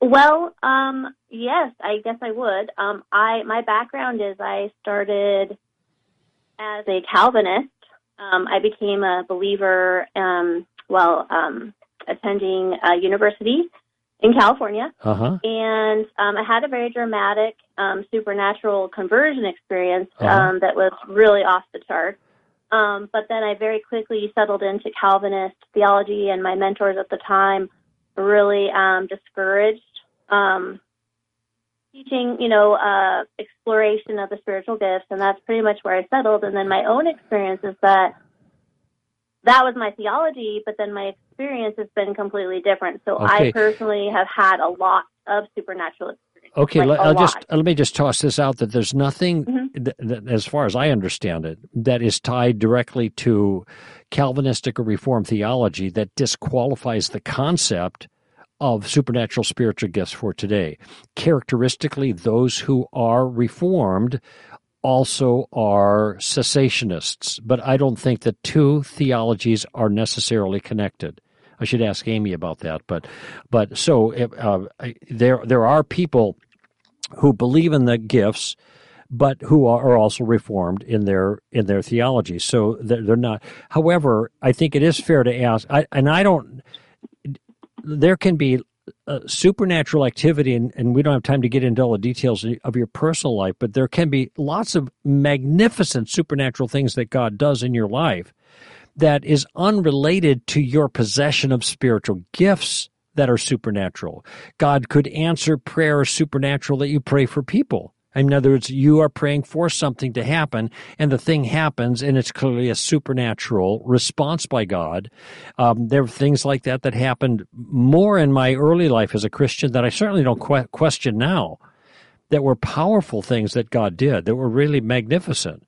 Well, um, yes, I guess I would. Um, I my background is I started as a Calvinist. Um, I became a believer um, while um, attending a university in California, Uh huh. and um, I had a very dramatic um, supernatural conversion experience Uh-huh. um, that was really off the chart. Um, but then I very quickly settled into Calvinist theology, and my mentors at the time really um, discouraged um, teaching, you know, uh, exploration of the spiritual gifts, and that's pretty much where I settled. And then my own experience is that that was my theology, but then my experience has been completely different. So Okay. I personally have had a lot of supernatural experience. Okay, like let, I'll just let me just toss this out that there's nothing, Mhm. that, that, as far as I understand it, that is tied directly to Calvinistic or Reformed theology that disqualifies the concept of supernatural spiritual gifts for today. Characteristically, those who are Reformed also are cessationists, but I don't think the two theologies are necessarily connected. I should ask Amy about that, but but so uh, there there are people who believe in the gifts, but who are also reformed in their in their theology. So they're, they're not. However, I think it is fair to ask, I, and I don't. There can be uh, supernatural activity, and, and we don't have time to get into all the details of your personal life, but there can be lots of magnificent supernatural things that God does in your life that is unrelated to your possession of spiritual gifts that are supernatural. God could answer prayer supernatural that you pray for people. In other words, you are praying for something to happen, and the thing happens, and it's clearly a supernatural response by God. Um, there are things like that that happened more in my early life as a Christian that I certainly don't que- question now. That were powerful things that God did that were really magnificent.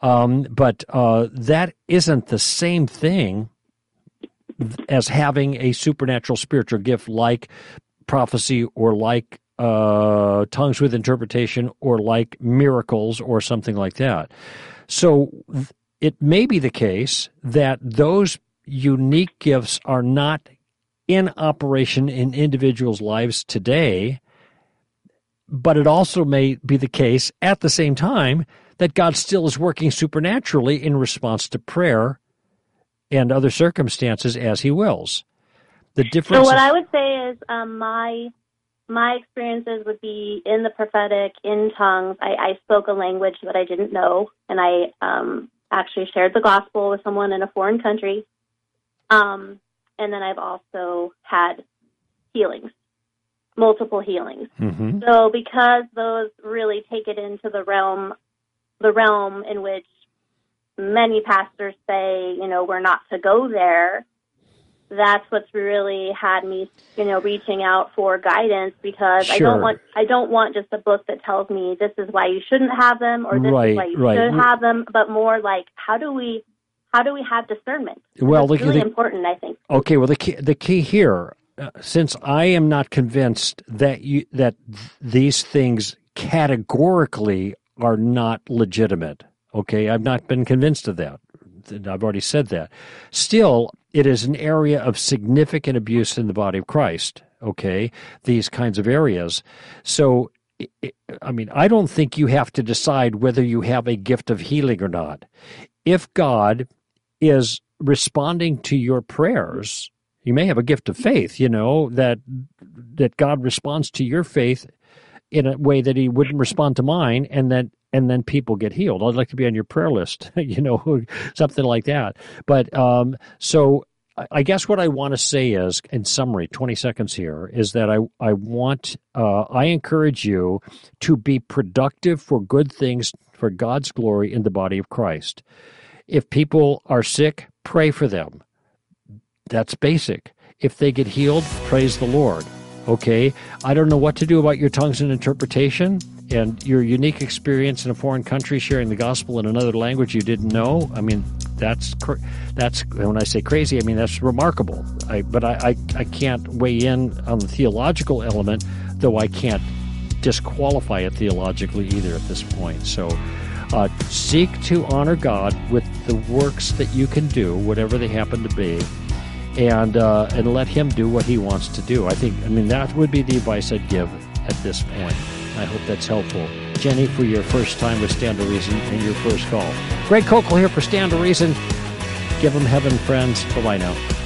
Um, but uh, that isn't the same thing as having a supernatural spiritual gift like prophecy or like uh, tongues with interpretation or like miracles or something like that. So it may be the case that those unique gifts are not in operation in individuals' lives today. but it also may be the case at the same time that God still is working supernaturally in response to prayer and other circumstances as He wills. The difference. So what I would say is um, my my experiences would be in the prophetic, in tongues. I, I spoke a language that I didn't know, and I um, actually shared the gospel with someone in a foreign country. Um, and then I've also had healings, multiple healings. Mm-hmm. So because those really take it into the realm, the realm in which many pastors say, you know, we're not to go there. That's what's really had me, you know, reaching out for guidance because I don't want I don't want just a book that tells me this is why you shouldn't have them or this Right, is why you right. should have them, but more like how do we how do we have discernment? Well, the- really the- important, I think. Okay, well the key, the key here, uh, since I am not convinced that you that th- these things categorically are not legitimate. Okay, I've not been convinced of that. I've already said that. Still, it is an area of significant abuse in the body of Christ. Okay, these kinds of areas. So, i- mean, I don't think you have to decide whether you have a gift of healing or not. If God is responding to your prayers, you may have a gift of faith, you know, that that God responds to your faith in a way that he wouldn't respond to mine and then and then people get healed. I'd like to be on your prayer list, (laughs) you know, (laughs) something like that. But um so I- guess what I want to say is, in summary, 20 seconds here, is that I, I want, uh, I encourage you to be productive for good things for God's glory in the body of Christ. If people are sick, pray for them. That's basic. If they get healed, praise the Lord. Okay? I don't know what to do about your tongues and interpretation and your unique experience in a foreign country sharing the gospel in another language you didn't know. I mean, that's cr- that's when I say crazy, I mean that's remarkable. I, but I, I I can't weigh in on the theological element, though I can't disqualify it theologically either at this point. So uh, seek to honor God with the works that you can do, whatever they happen to be, and uh, and let Him do what He wants to do. I think, I mean, that would be the advice I'd give at this point. I hope that's helpful. Jenny, for your first time with Stand to Reason and your first call. Greg Koukl here for Stand to Reason. Give them heaven, friends. Bye bye now.